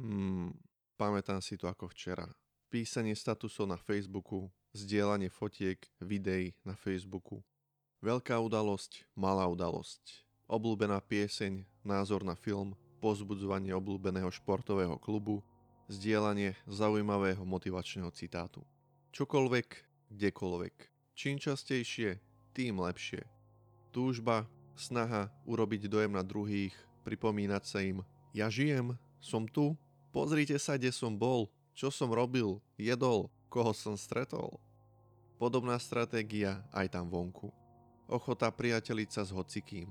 Hmm, pamätám si to ako včera. Písanie statusov na Facebooku, zdieľanie fotiek, videí na Facebooku. Veľká udalosť, malá udalosť. Obľúbená pieseň, názor na film, pozbudzovanie obľúbeného športového klubu, zdieľanie zaujímavého motivačného citátu. Čokoľvek, kdekoľvek. Čím častejšie, tým lepšie. Túžba, snaha urobiť dojem na druhých, pripomínať sa im, ja žijem, som tu, pozrite sa, kde som bol, čo som robil, jedol, koho som stretol. Podobná stratégia aj tam vonku. Ochota priateliť sa s hocikým.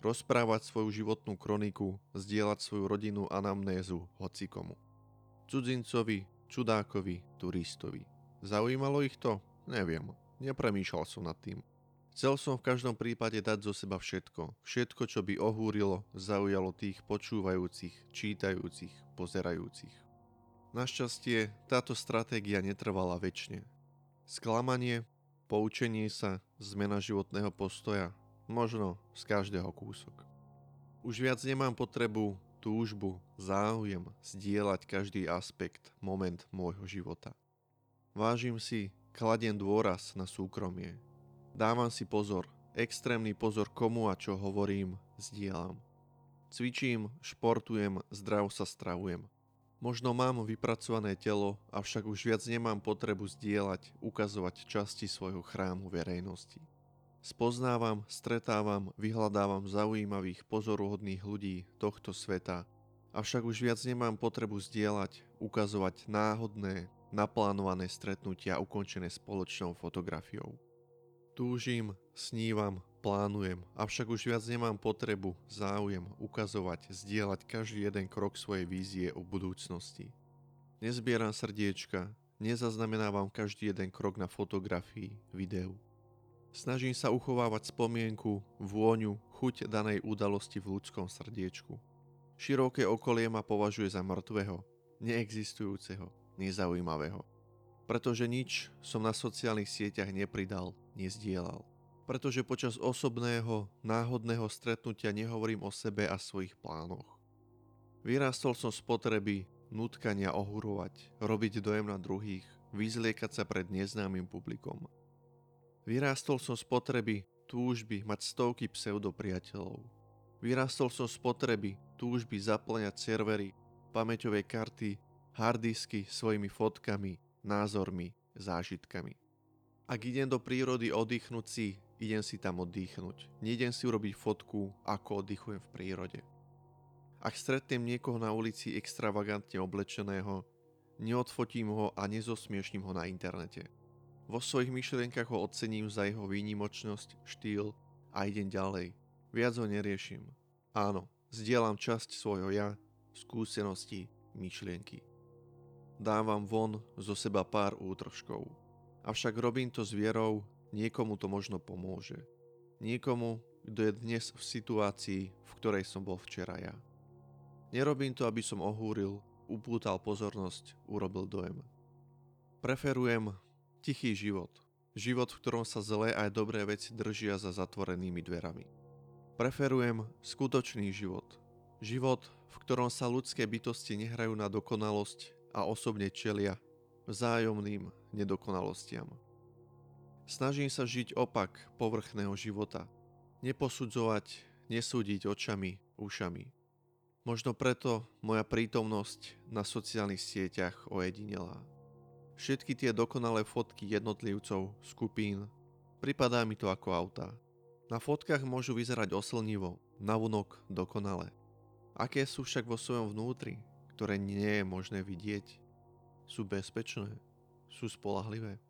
Rozprávať svoju životnú kroniku, zdieľať svoju rodinu anamnézu hocikomu. Cudzincovi, čudákovi, turistovi. Zaujímalo ich to? Neviem. Nepremýšľal som nad tým. Chcel som v každom prípade dať zo seba všetko. Všetko, čo by ohúrilo, zaujalo tých počúvajúcich, čítajúcich, pozerajúcich. Našťastie táto stratégia netrvala väčšine. Sklamanie, poučenie sa, zmena životného postoja, možno z každého kúsok. Už viac nemám potrebu, túžbu, záujem zdieľať každý aspekt, moment môjho života. Vážim si, kladiem dôraz na súkromie, Dávam si pozor, extrémny pozor komu a čo hovorím, zdieľam. Cvičím, športujem, zdravo sa stravujem. Možno mám vypracované telo, avšak už viac nemám potrebu zdieľať, ukazovať časti svojho chrámu verejnosti. Spoznávam, stretávam, vyhľadávam zaujímavých, pozoruhodných ľudí tohto sveta, avšak už viac nemám potrebu zdieľať, ukazovať náhodné, naplánované stretnutia ukončené spoločnou fotografiou. Túžim, snívam, plánujem, avšak už viac nemám potrebu, záujem ukazovať, zdieľať každý jeden krok svojej vízie o budúcnosti. Nezbieram srdiečka, nezaznamenávam každý jeden krok na fotografii, videu. Snažím sa uchovávať spomienku, vôňu, chuť danej udalosti v ľudskom srdiečku. Široké okolie ma považuje za mŕtvého, neexistujúceho, nezaujímavého pretože nič som na sociálnych sieťach nepridal, nezdielal. Pretože počas osobného, náhodného stretnutia nehovorím o sebe a svojich plánoch. Vyrástol som z potreby nutkania ohurovať, robiť dojem na druhých, vyzliekať sa pred neznámym publikom. Vyrástol som z potreby túžby mať stovky pseudopriateľov. Vyrástol som z potreby túžby zaplňať servery, pamäťové karty, hardisky svojimi fotkami, názormi, zážitkami. Ak idem do prírody oddychnúť si, idem si tam oddychnúť. Nejdem si urobiť fotku, ako oddychujem v prírode. Ak stretnem niekoho na ulici extravagantne oblečeného, neodfotím ho a nezosmiešním ho na internete. Vo svojich myšlienkach ho ocením za jeho výnimočnosť, štýl a idem ďalej. Viac ho neriešim. Áno, zdieľam časť svojho ja, skúsenosti, myšlienky dávam von zo seba pár útržkov. Avšak robím to s vierou, niekomu to možno pomôže. Niekomu, kto je dnes v situácii, v ktorej som bol včera ja. Nerobím to, aby som ohúril, upútal pozornosť, urobil dojem. Preferujem tichý život. Život, v ktorom sa zlé aj dobré veci držia za zatvorenými dverami. Preferujem skutočný život. Život, v ktorom sa ľudské bytosti nehrajú na dokonalosť, a osobne čelia vzájomným nedokonalostiam. Snažím sa žiť opak povrchného života, neposudzovať, nesúdiť očami, ušami. Možno preto moja prítomnosť na sociálnych sieťach ojedinelá. Všetky tie dokonalé fotky jednotlivcov, skupín, pripadá mi to ako auta. Na fotkách môžu vyzerať oslnivo, navonok dokonale. Aké sú však vo svojom vnútri, ktoré nie je možné vidieť, sú bezpečné, sú spolahlivé.